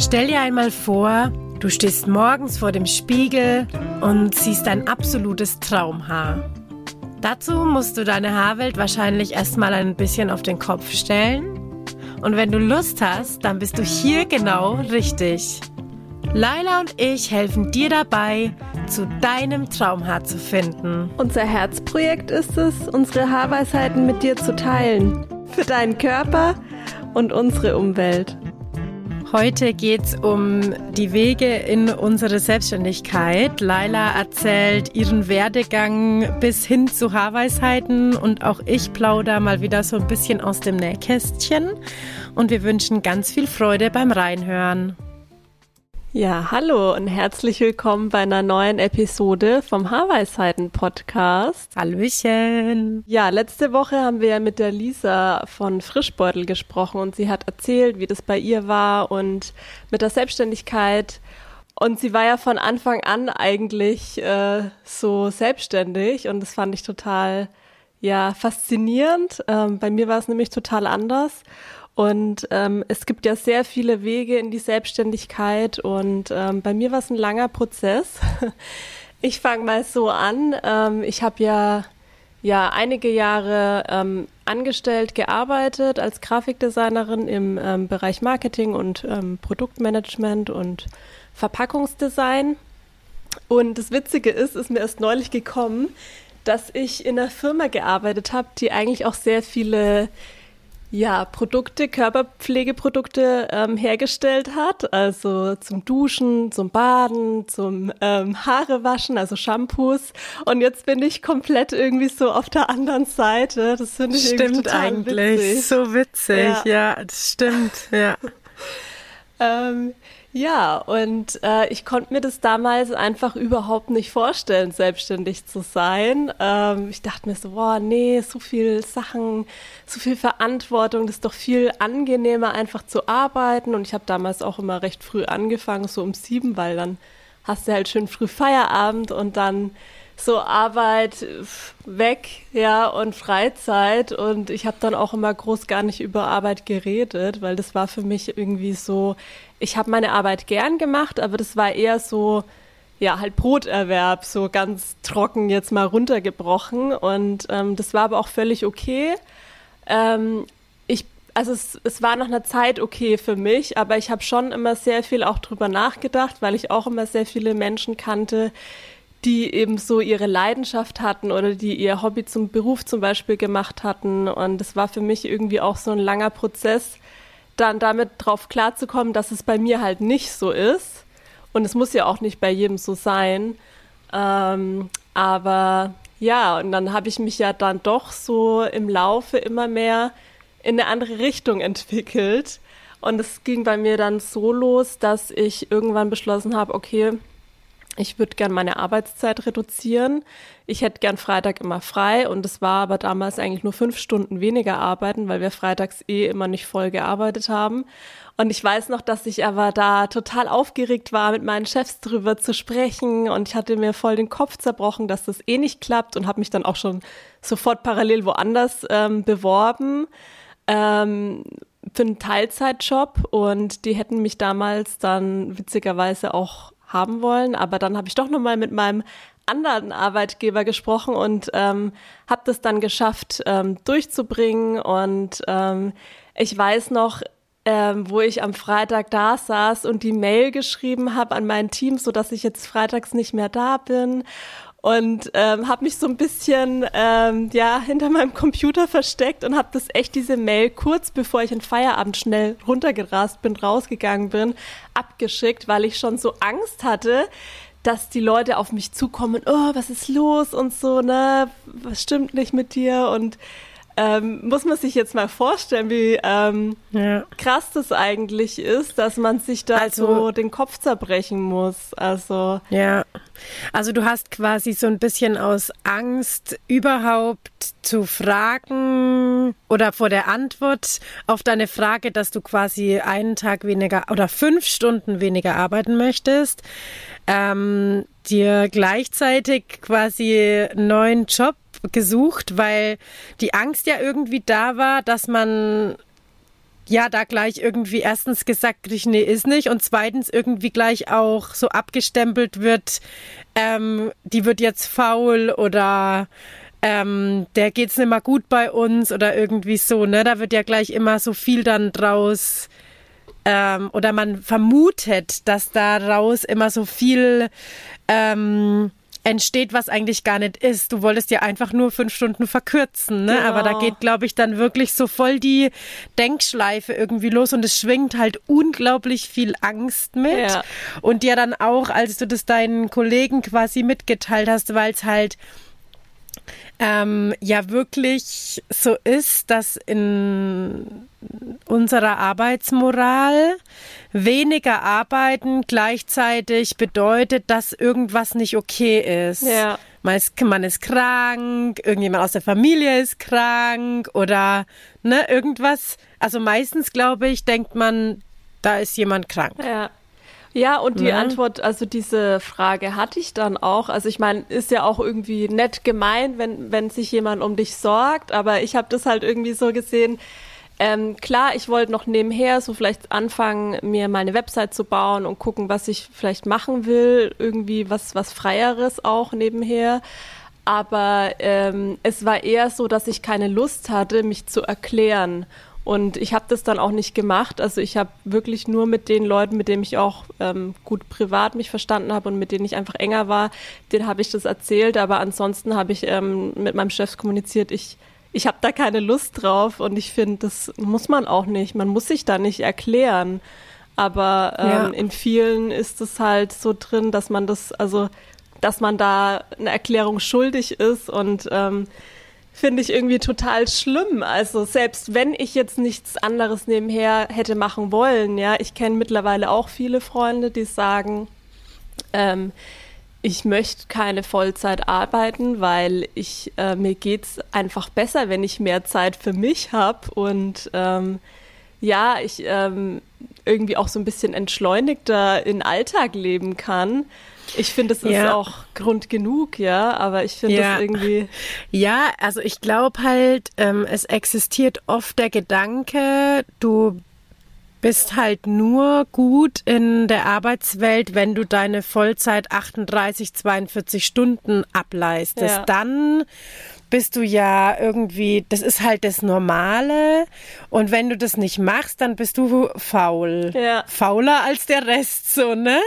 Stell dir einmal vor, du stehst morgens vor dem Spiegel und siehst dein absolutes Traumhaar. Dazu musst du deine Haarwelt wahrscheinlich erstmal ein bisschen auf den Kopf stellen. Und wenn du Lust hast, dann bist du hier genau richtig. Laila und ich helfen dir dabei, zu deinem Traumhaar zu finden. Unser Herzprojekt ist es, unsere Haarweisheiten mit dir zu teilen. Für deinen Körper und unsere Umwelt. Heute geht es um die Wege in unsere Selbstständigkeit. Laila erzählt ihren Werdegang bis hin zu Haarweisheiten und auch ich plaudere mal wieder so ein bisschen aus dem Nähkästchen. Und wir wünschen ganz viel Freude beim Reinhören. Ja, hallo und herzlich willkommen bei einer neuen Episode vom Haarweisheiten Podcast. Hallöchen. Ja, letzte Woche haben wir ja mit der Lisa von Frischbeutel gesprochen und sie hat erzählt, wie das bei ihr war und mit der Selbstständigkeit. Und sie war ja von Anfang an eigentlich äh, so selbstständig und das fand ich total ja faszinierend. Ähm, bei mir war es nämlich total anders. Und ähm, es gibt ja sehr viele Wege in die Selbstständigkeit und ähm, bei mir war es ein langer Prozess. Ich fange mal so an. Ähm, ich habe ja ja einige Jahre ähm, angestellt gearbeitet als Grafikdesignerin im ähm, Bereich Marketing und ähm, Produktmanagement und Verpackungsdesign. Und das Witzige ist, ist mir erst neulich gekommen, dass ich in einer Firma gearbeitet habe, die eigentlich auch sehr viele ja, Produkte, Körperpflegeprodukte ähm, hergestellt hat. Also zum Duschen, zum Baden, zum ähm, Haarewaschen, also Shampoos. Und jetzt bin ich komplett irgendwie so auf der anderen Seite. Das finde ich stimmt eigentlich. Witzig. So witzig, ja. ja, das stimmt, ja. ähm, ja, und äh, ich konnte mir das damals einfach überhaupt nicht vorstellen, selbstständig zu sein. Ähm, ich dachte mir so, boah, nee, so viel Sachen, so viel Verantwortung, das ist doch viel angenehmer, einfach zu arbeiten. Und ich habe damals auch immer recht früh angefangen, so um sieben, weil dann hast du halt schön früh Feierabend und dann so Arbeit weg, ja, und Freizeit. Und ich habe dann auch immer groß gar nicht über Arbeit geredet, weil das war für mich irgendwie so, ich habe meine Arbeit gern gemacht, aber das war eher so, ja, halt Broterwerb, so ganz trocken jetzt mal runtergebrochen. Und ähm, das war aber auch völlig okay. Ähm, ich, also es, es war nach einer Zeit okay für mich, aber ich habe schon immer sehr viel auch drüber nachgedacht, weil ich auch immer sehr viele Menschen kannte, die eben so ihre Leidenschaft hatten oder die ihr Hobby zum Beruf zum Beispiel gemacht hatten. Und es war für mich irgendwie auch so ein langer Prozess, dann damit drauf klarzukommen, dass es bei mir halt nicht so ist. Und es muss ja auch nicht bei jedem so sein. Ähm, aber ja, und dann habe ich mich ja dann doch so im Laufe immer mehr in eine andere Richtung entwickelt. Und es ging bei mir dann so los, dass ich irgendwann beschlossen habe, okay, ich würde gern meine Arbeitszeit reduzieren. Ich hätte gern Freitag immer frei und es war aber damals eigentlich nur fünf Stunden weniger arbeiten, weil wir freitags eh immer nicht voll gearbeitet haben. Und ich weiß noch, dass ich aber da total aufgeregt war, mit meinen Chefs drüber zu sprechen und ich hatte mir voll den Kopf zerbrochen, dass das eh nicht klappt und habe mich dann auch schon sofort parallel woanders ähm, beworben. Ähm, für einen Teilzeitjob und die hätten mich damals dann witzigerweise auch haben wollen. Aber dann habe ich doch nochmal mit meinem anderen Arbeitgeber gesprochen und ähm, habe das dann geschafft ähm, durchzubringen. Und ähm, ich weiß noch, ähm, wo ich am Freitag da saß und die Mail geschrieben habe an mein Team, so dass ich jetzt freitags nicht mehr da bin und ähm, habe mich so ein bisschen ähm, ja hinter meinem Computer versteckt und habe das echt diese Mail kurz bevor ich in Feierabend schnell runtergerast bin, rausgegangen bin, abgeschickt, weil ich schon so Angst hatte, dass die Leute auf mich zukommen, oh, was ist los und so, ne, was stimmt nicht mit dir? Und ähm, muss man sich jetzt mal vorstellen, wie ähm, ja. krass das eigentlich ist, dass man sich da also, so den Kopf zerbrechen muss. Also ja, also du hast quasi so ein bisschen aus Angst überhaupt zu fragen oder vor der Antwort auf deine Frage, dass du quasi einen Tag weniger oder fünf Stunden weniger arbeiten möchtest, ähm, dir gleichzeitig quasi einen neuen Job gesucht, weil die Angst ja irgendwie da war, dass man ja, da gleich irgendwie erstens gesagt krieg, nee, ist nicht und zweitens irgendwie gleich auch so abgestempelt wird, ähm, die wird jetzt faul oder ähm, der geht's nicht mal gut bei uns oder irgendwie so, ne? Da wird ja gleich immer so viel dann draus ähm, oder man vermutet, dass daraus immer so viel ähm, entsteht, was eigentlich gar nicht ist. Du wolltest ja einfach nur fünf Stunden verkürzen, ne? Genau. Aber da genau. geht, glaube ich, dann wirklich so voll die Denkschleife irgendwie los und es schwingt halt unglaublich viel Angst mit. Ja. Und dir dann auch, als du das deinen Kollegen quasi mitgeteilt hast, weil es halt ähm, ja wirklich so ist, dass in unserer Arbeitsmoral weniger arbeiten gleichzeitig bedeutet, dass irgendwas nicht okay ist. Ja. Man ist, man ist krank, irgendjemand aus der Familie ist krank oder ne, irgendwas. Also meistens, glaube ich, denkt man, da ist jemand krank. Ja. Ja, und die ja. Antwort, also diese Frage hatte ich dann auch. Also ich meine, ist ja auch irgendwie nett gemeint, wenn, wenn sich jemand um dich sorgt, aber ich habe das halt irgendwie so gesehen, ähm, klar, ich wollte noch nebenher so vielleicht anfangen, mir meine Website zu bauen und gucken, was ich vielleicht machen will, irgendwie was, was Freieres auch nebenher. Aber ähm, es war eher so, dass ich keine Lust hatte, mich zu erklären. Und ich habe das dann auch nicht gemacht. Also ich habe wirklich nur mit den Leuten, mit denen ich auch ähm, gut privat mich verstanden habe und mit denen ich einfach enger war, denen habe ich das erzählt. Aber ansonsten habe ich ähm, mit meinem Chef kommuniziert, ich, ich habe da keine Lust drauf und ich finde, das muss man auch nicht. Man muss sich da nicht erklären. Aber ähm, ja. in vielen ist es halt so drin, dass man das, also dass man da eine Erklärung schuldig ist und ähm, finde ich irgendwie total schlimm. Also selbst wenn ich jetzt nichts anderes nebenher hätte machen wollen, ja, ich kenne mittlerweile auch viele Freunde, die sagen, ähm, ich möchte keine Vollzeit arbeiten, weil ich äh, mir geht's einfach besser, wenn ich mehr Zeit für mich habe und ähm, ja, ich ähm, irgendwie auch so ein bisschen entschleunigter in Alltag leben kann. Ich finde, es ist ja. auch Grund genug, ja, aber ich finde ja. das irgendwie. Ja, also ich glaube halt, ähm, es existiert oft der Gedanke, du bist halt nur gut in der Arbeitswelt, wenn du deine Vollzeit 38, 42 Stunden ableistest. Ja. Dann bist du ja irgendwie, das ist halt das Normale. Und wenn du das nicht machst, dann bist du faul. Ja. Fauler als der Rest, so, ne?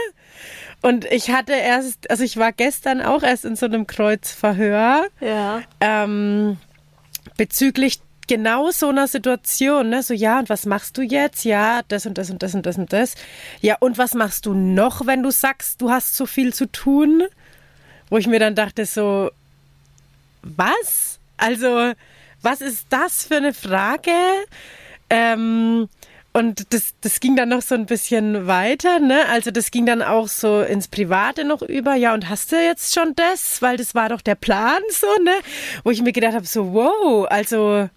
Und ich hatte erst, also ich war gestern auch erst in so einem Kreuzverhör. Ja. Ähm, bezüglich genau so einer Situation, ne? So, ja, und was machst du jetzt? Ja, das und das und das und das und das. Ja, und was machst du noch, wenn du sagst, du hast so viel zu tun? Wo ich mir dann dachte, so, was? Also, was ist das für eine Frage? Ähm, und das, das ging dann noch so ein bisschen weiter, ne? Also das ging dann auch so ins Private noch über. Ja, und hast du jetzt schon das? Weil das war doch der Plan, so, ne? Wo ich mir gedacht habe, so, wow, also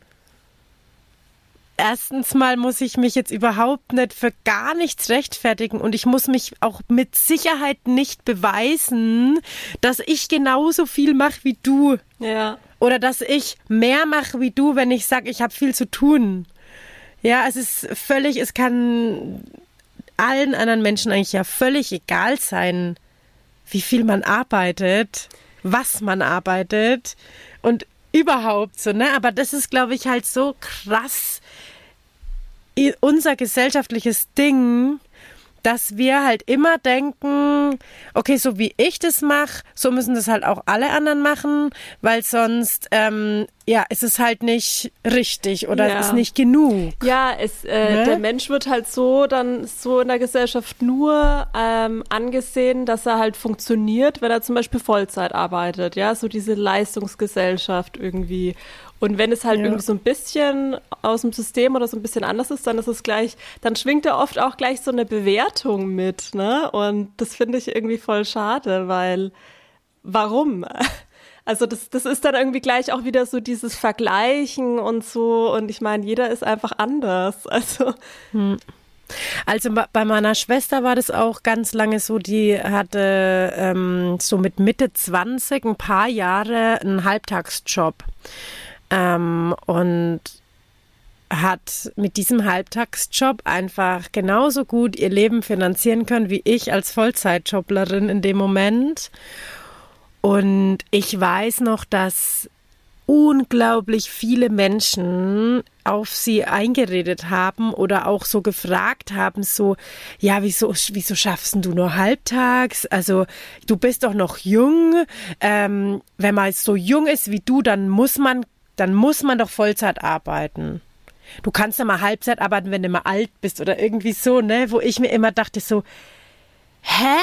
erstens mal muss ich mich jetzt überhaupt nicht für gar nichts rechtfertigen und ich muss mich auch mit Sicherheit nicht beweisen, dass ich genauso viel mache wie du. Ja. Oder dass ich mehr mache wie du, wenn ich sage, ich habe viel zu tun. Ja, es ist völlig, es kann allen anderen Menschen eigentlich ja völlig egal sein, wie viel man arbeitet, was man arbeitet und überhaupt so, ne? Aber das ist, glaube ich, halt so krass unser gesellschaftliches Ding, dass wir halt immer denken, okay, so wie ich das mache, so müssen das halt auch alle anderen machen, weil sonst ähm, ja, es ist halt nicht richtig oder ja. es ist nicht genug. Ja, es, äh, ne? der Mensch wird halt so dann so in der Gesellschaft nur ähm, angesehen, dass er halt funktioniert, wenn er zum Beispiel Vollzeit arbeitet, ja, so diese Leistungsgesellschaft irgendwie. Und wenn es halt ja. irgendwie so ein bisschen aus dem System oder so ein bisschen anders ist, dann ist es gleich, dann schwingt er oft auch gleich so eine Bewertung mit, ne? Und das finde ich irgendwie voll schade, weil warum? Also das, das ist dann irgendwie gleich auch wieder so dieses Vergleichen und so. Und ich meine, jeder ist einfach anders. Also. Hm. Also bei meiner Schwester war das auch ganz lange so, die hatte ähm, so mit Mitte 20 ein paar Jahre einen Halbtagsjob. Ähm, und hat mit diesem Halbtagsjob einfach genauso gut ihr Leben finanzieren können wie ich als Vollzeitjoblerin in dem Moment. Und ich weiß noch, dass unglaublich viele Menschen auf sie eingeredet haben oder auch so gefragt haben, so, ja, wieso, wieso schaffst du nur halbtags? Also, du bist doch noch jung. Ähm, wenn man so jung ist wie du, dann muss man, dann muss man doch Vollzeit arbeiten. Du kannst ja mal Halbzeit arbeiten, wenn du mal alt bist oder irgendwie so, ne? Wo ich mir immer dachte so, hä?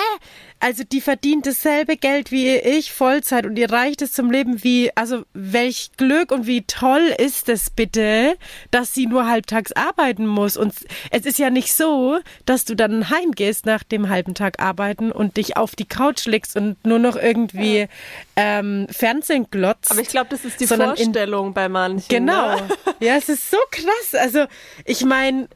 Also die verdient dasselbe Geld wie ich, Vollzeit, und ihr reicht es zum Leben wie, also welch Glück und wie toll ist es bitte, dass sie nur halbtags arbeiten muss. Und es ist ja nicht so, dass du dann heimgehst nach dem halben Tag arbeiten und dich auf die Couch legst und nur noch irgendwie ja. ähm, Fernsehen glotzt. Aber ich glaube, das ist die Vorstellung in, bei manchen. Genau. Ne? Ja, es ist so krass. Also ich meine,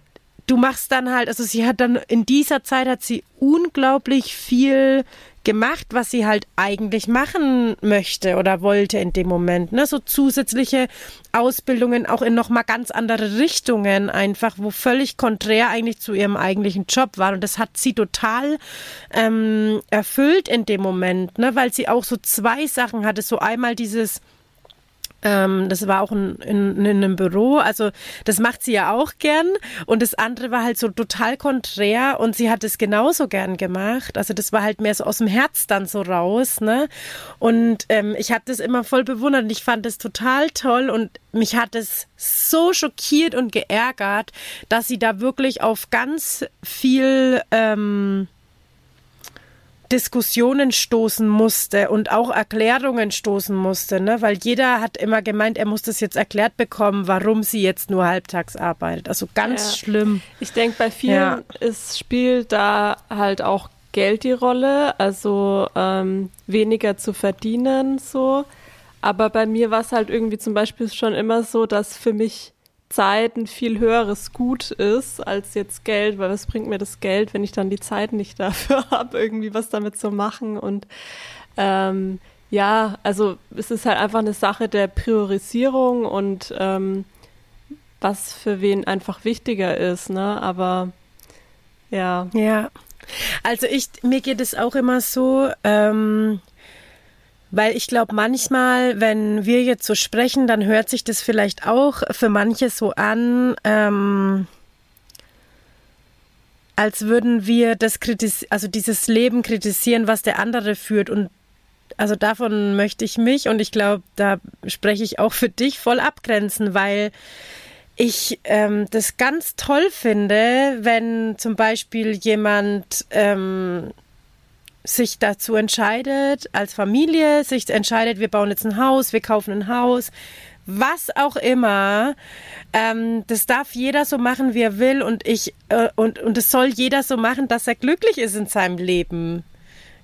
du machst dann halt, also sie hat dann in dieser Zeit hat sie unglaublich viel gemacht, was sie halt eigentlich machen möchte oder wollte in dem Moment. Ne? So zusätzliche Ausbildungen auch in nochmal ganz andere Richtungen einfach, wo völlig konträr eigentlich zu ihrem eigentlichen Job war. Und das hat sie total ähm, erfüllt in dem Moment, ne? weil sie auch so zwei Sachen hatte. So einmal dieses ähm, das war auch in, in, in, einem Büro. Also das macht sie ja auch gern. Und das andere war halt so total konträr und sie hat es genauso gern gemacht. Also das war halt mehr so aus dem Herz dann so raus. Ne? Und ähm, ich habe das immer voll bewundert und ich fand es total toll und mich hat es so schockiert und geärgert, dass sie da wirklich auf ganz viel ähm, Diskussionen stoßen musste und auch Erklärungen stoßen musste, ne? weil jeder hat immer gemeint, er muss das jetzt erklärt bekommen, warum sie jetzt nur halbtags arbeitet. Also ganz ja. schlimm. Ich denke, bei vielen ja. ist, spielt da halt auch Geld die Rolle, also ähm, weniger zu verdienen so. Aber bei mir war es halt irgendwie zum Beispiel schon immer so, dass für mich Zeit ein viel höheres Gut ist als jetzt Geld, weil was bringt mir das Geld, wenn ich dann die Zeit nicht dafür habe, irgendwie was damit zu machen und ähm, ja, also es ist halt einfach eine Sache der Priorisierung und ähm, was für wen einfach wichtiger ist, ne? Aber ja. Ja. Also ich, mir geht es auch immer so, ähm, weil ich glaube, manchmal, wenn wir jetzt so sprechen, dann hört sich das vielleicht auch für manche so an, ähm, als würden wir das also dieses Leben kritisieren, was der andere führt. Und also davon möchte ich mich und ich glaube, da spreche ich auch für dich voll abgrenzen, weil ich ähm, das ganz toll finde, wenn zum Beispiel jemand ähm, sich dazu entscheidet, als Familie sich entscheidet, wir bauen jetzt ein Haus, wir kaufen ein Haus, was auch immer, ähm, das darf jeder so machen, wie er will und ich äh, und und es soll jeder so machen, dass er glücklich ist in seinem Leben.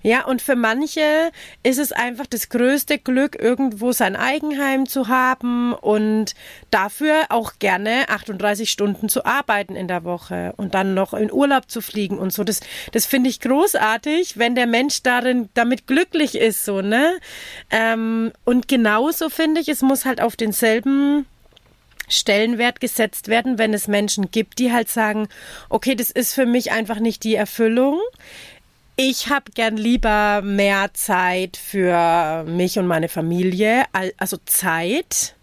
Ja, und für manche ist es einfach das größte Glück, irgendwo sein Eigenheim zu haben und dafür auch gerne 38 Stunden zu arbeiten in der Woche und dann noch in Urlaub zu fliegen und so. Das, das finde ich großartig, wenn der Mensch darin damit glücklich ist, so, ne? Ähm, und genauso finde ich, es muss halt auf denselben Stellenwert gesetzt werden, wenn es Menschen gibt, die halt sagen, okay, das ist für mich einfach nicht die Erfüllung ich habe gern lieber mehr Zeit für mich und meine Familie, also Zeit.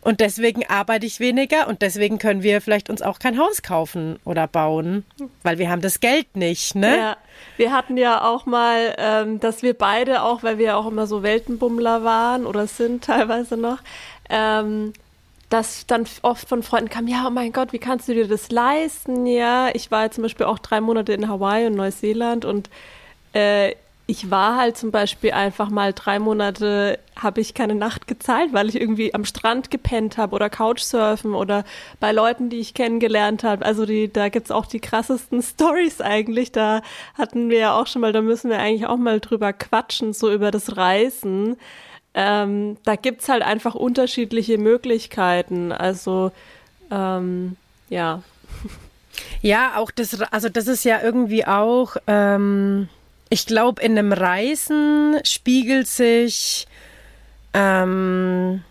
Und deswegen arbeite ich weniger und deswegen können wir vielleicht uns auch kein Haus kaufen oder bauen, weil wir haben das Geld nicht, ne? Ja, wir hatten ja auch mal, ähm, dass wir beide auch, weil wir auch immer so Weltenbummler waren oder sind teilweise noch, ähm, dass dann oft von Freunden kam, ja, oh mein Gott, wie kannst du dir das leisten? Ja, ich war zum Beispiel auch drei Monate in Hawaii und Neuseeland und äh, ich war halt zum Beispiel einfach mal drei Monate, habe ich keine Nacht gezahlt, weil ich irgendwie am Strand gepennt habe oder Couchsurfen oder bei Leuten, die ich kennengelernt habe. Also die, da gibt's auch die krassesten Stories eigentlich. Da hatten wir ja auch schon mal, da müssen wir eigentlich auch mal drüber quatschen, so über das Reisen ähm, da es halt einfach unterschiedliche Möglichkeiten. Also ähm, ja. Ja, auch das, also das ist ja irgendwie auch, ähm, ich glaube, in einem Reisen spiegelt sich ähm,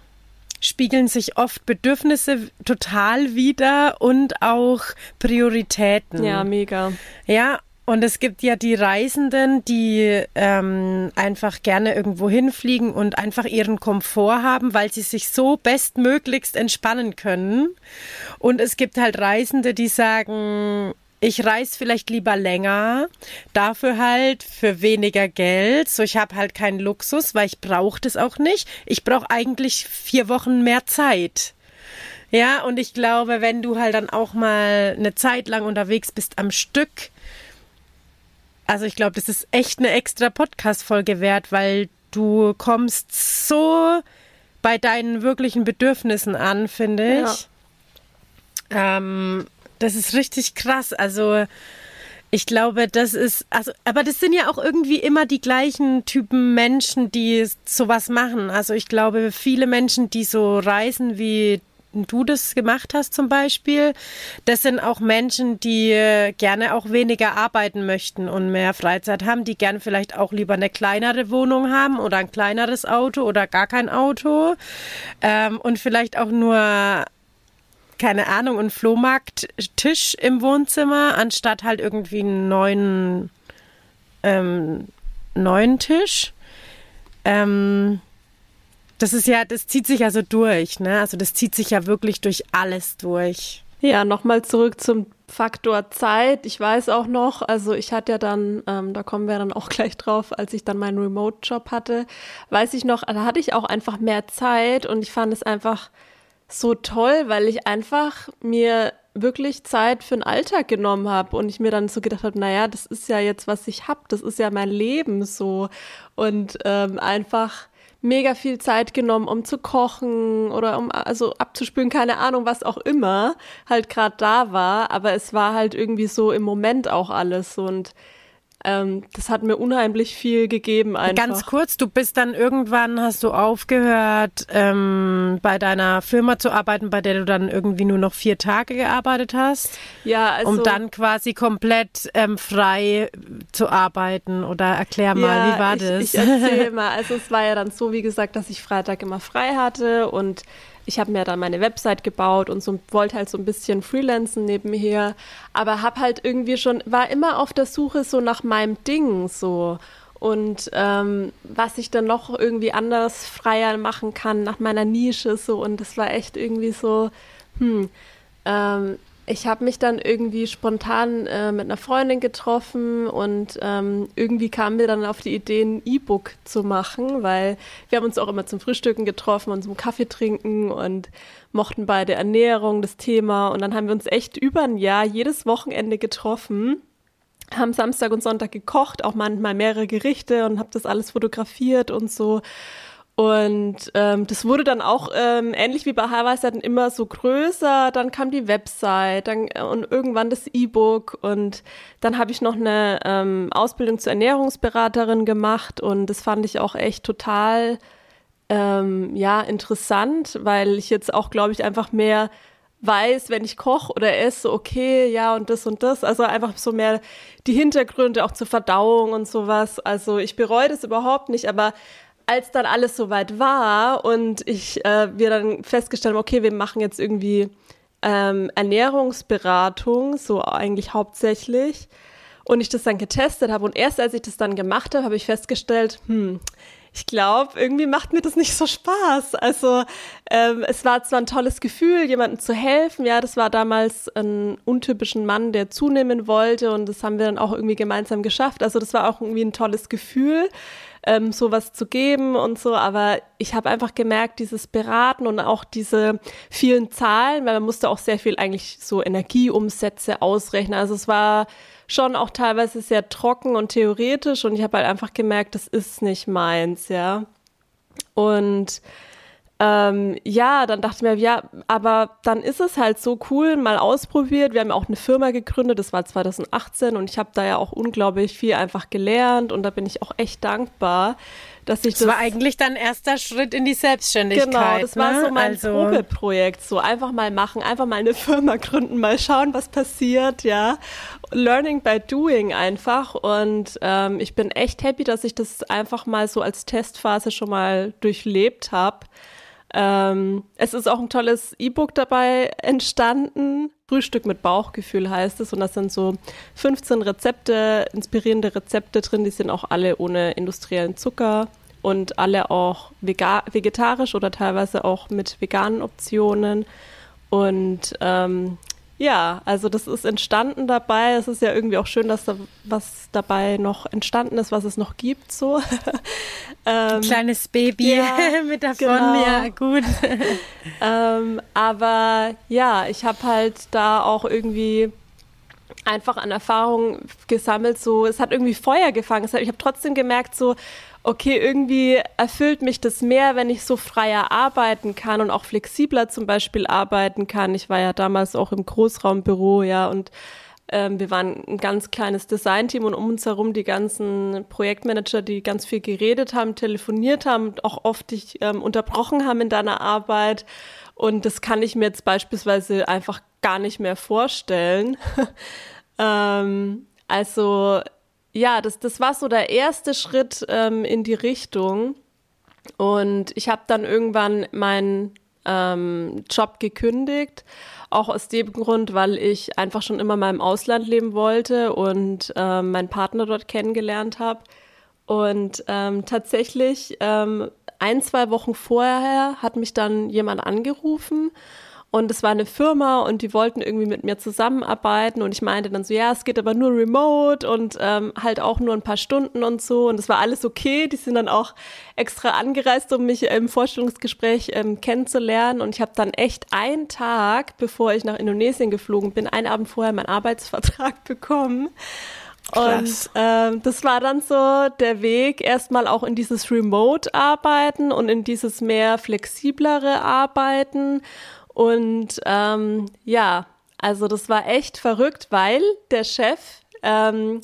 spiegeln sich oft Bedürfnisse total wieder und auch Prioritäten. Ja, mega. Ja, und es gibt ja die Reisenden, die ähm, einfach gerne irgendwo hinfliegen und einfach ihren Komfort haben, weil sie sich so bestmöglichst entspannen können. Und es gibt halt Reisende, die sagen, ich reise vielleicht lieber länger, dafür halt für weniger Geld. So, ich habe halt keinen Luxus, weil ich brauche das auch nicht. Ich brauche eigentlich vier Wochen mehr Zeit. Ja, und ich glaube, wenn du halt dann auch mal eine Zeit lang unterwegs bist am Stück, also ich glaube, das ist echt eine extra Podcast-Folge wert, weil du kommst so bei deinen wirklichen Bedürfnissen an, finde ich. Ja. Ähm, das ist richtig krass. Also ich glaube, das ist, also, aber das sind ja auch irgendwie immer die gleichen Typen Menschen, die sowas machen. Also ich glaube, viele Menschen, die so reisen wie du das gemacht hast zum Beispiel, das sind auch Menschen, die gerne auch weniger arbeiten möchten und mehr Freizeit haben, die gerne vielleicht auch lieber eine kleinere Wohnung haben oder ein kleineres Auto oder gar kein Auto ähm, und vielleicht auch nur keine Ahnung, einen Flohmarkttisch im Wohnzimmer, anstatt halt irgendwie einen neuen, ähm, neuen Tisch. Ähm, das ist ja, das zieht sich ja so durch, ne? Also das zieht sich ja wirklich durch alles durch. Ja, nochmal zurück zum Faktor Zeit. Ich weiß auch noch, also ich hatte ja dann, ähm, da kommen wir dann auch gleich drauf, als ich dann meinen Remote-Job hatte, weiß ich noch, da hatte ich auch einfach mehr Zeit und ich fand es einfach so toll, weil ich einfach mir wirklich Zeit für den Alltag genommen habe und ich mir dann so gedacht habe, naja, das ist ja jetzt, was ich habe, das ist ja mein Leben so und ähm, einfach mega viel Zeit genommen, um zu kochen oder um also abzuspülen, keine Ahnung, was auch immer halt gerade da war, aber es war halt irgendwie so im Moment auch alles. Und ähm, das hat mir unheimlich viel gegeben einfach. Ganz kurz, du bist dann irgendwann, hast du aufgehört, ähm, bei deiner Firma zu arbeiten, bei der du dann irgendwie nur noch vier Tage gearbeitet hast? Ja, also. Um dann quasi komplett ähm, frei zu arbeiten oder erklär mal, ja, wie war ich, das? Ich erzähl mal, also es war ja dann so, wie gesagt, dass ich Freitag immer frei hatte und ich habe mir dann meine Website gebaut und so wollte halt so ein bisschen freelancen nebenher, aber habe halt irgendwie schon war immer auf der Suche so nach meinem Ding so. Und ähm, was ich dann noch irgendwie anders freier machen kann nach meiner Nische so. Und das war echt irgendwie so hm ähm, ich habe mich dann irgendwie spontan äh, mit einer Freundin getroffen und ähm, irgendwie kamen wir dann auf die Idee, ein E-Book zu machen, weil wir haben uns auch immer zum Frühstücken getroffen und zum Kaffee trinken und mochten beide Ernährung, das Thema. Und dann haben wir uns echt über ein Jahr jedes Wochenende getroffen haben Samstag und Sonntag gekocht, auch manchmal mehrere Gerichte und habe das alles fotografiert und so. Und ähm, das wurde dann auch ähm, ähnlich wie bei Hawaii dann immer so größer. Dann kam die Website dann, äh, und irgendwann das E-Book. Und dann habe ich noch eine ähm, Ausbildung zur Ernährungsberaterin gemacht. Und das fand ich auch echt total ähm, ja, interessant, weil ich jetzt auch, glaube ich, einfach mehr weiß, wenn ich koche oder esse, okay, ja, und das und das. Also einfach so mehr die Hintergründe auch zur Verdauung und sowas. Also ich bereue das überhaupt nicht, aber als dann alles soweit war und ich äh, wir dann festgestellt haben, okay, wir machen jetzt irgendwie ähm, Ernährungsberatung, so eigentlich hauptsächlich, und ich das dann getestet habe und erst als ich das dann gemacht habe, habe ich festgestellt, hm, ich glaube, irgendwie macht mir das nicht so Spaß. Also ähm, es war zwar ein tolles Gefühl, jemandem zu helfen. Ja, das war damals ein untypischen Mann, der zunehmen wollte und das haben wir dann auch irgendwie gemeinsam geschafft. Also das war auch irgendwie ein tolles Gefühl ähm, sowas zu geben und so. Aber ich habe einfach gemerkt, dieses Beraten und auch diese vielen Zahlen, weil man musste auch sehr viel eigentlich so Energieumsätze ausrechnen. Also es war schon auch teilweise sehr trocken und theoretisch und ich habe halt einfach gemerkt, das ist nicht meins, ja. Und ähm, ja, dann dachte ich mir, ja, aber dann ist es halt so cool, mal ausprobiert. Wir haben ja auch eine Firma gegründet, das war 2018 und ich habe da ja auch unglaublich viel einfach gelernt und da bin ich auch echt dankbar, dass ich das. Das war eigentlich dein erster Schritt in die Selbstständigkeit. Genau, das ne? war so mein also. Probeprojekt, so einfach mal machen, einfach mal eine Firma gründen, mal schauen, was passiert, ja. Learning by doing einfach und ähm, ich bin echt happy, dass ich das einfach mal so als Testphase schon mal durchlebt habe Ähm, es ist auch ein tolles E-Book dabei entstanden. Frühstück mit Bauchgefühl heißt es. Und das sind so 15 Rezepte, inspirierende Rezepte drin. Die sind auch alle ohne industriellen Zucker und alle auch vegetarisch oder teilweise auch mit veganen Optionen. Und ähm, ja, also das ist entstanden dabei. Es ist ja irgendwie auch schön, dass da was dabei noch entstanden ist, was es noch gibt. So ähm, kleines Baby ja, mit davon, genau. ja gut. ähm, aber ja, ich habe halt da auch irgendwie einfach an Erfahrung gesammelt. So, es hat irgendwie Feuer gefangen. Ich habe trotzdem gemerkt, so okay, irgendwie erfüllt mich das mehr, wenn ich so freier arbeiten kann und auch flexibler zum Beispiel arbeiten kann. Ich war ja damals auch im Großraumbüro, ja, und ähm, wir waren ein ganz kleines Designteam und um uns herum die ganzen Projektmanager, die ganz viel geredet haben, telefoniert haben, auch oft dich ähm, unterbrochen haben in deiner Arbeit. Und das kann ich mir jetzt beispielsweise einfach gar nicht mehr vorstellen. ähm, also ja, das, das war so der erste Schritt ähm, in die Richtung. Und ich habe dann irgendwann meinen ähm, Job gekündigt, auch aus dem Grund, weil ich einfach schon immer mal im Ausland leben wollte und ähm, meinen Partner dort kennengelernt habe. Und ähm, tatsächlich ähm, ein, zwei Wochen vorher hat mich dann jemand angerufen und es war eine Firma und die wollten irgendwie mit mir zusammenarbeiten. Und ich meinte dann so, ja, es geht aber nur remote und ähm, halt auch nur ein paar Stunden und so. Und es war alles okay. Die sind dann auch extra angereist, um mich im Vorstellungsgespräch ähm, kennenzulernen. Und ich habe dann echt einen Tag, bevor ich nach Indonesien geflogen bin, einen Abend vorher meinen Arbeitsvertrag bekommen. Krass. Und ähm, das war dann so der Weg, erstmal auch in dieses Remote-Arbeiten und in dieses mehr flexiblere Arbeiten. Und ähm, ja, also das war echt verrückt, weil der Chef, ähm,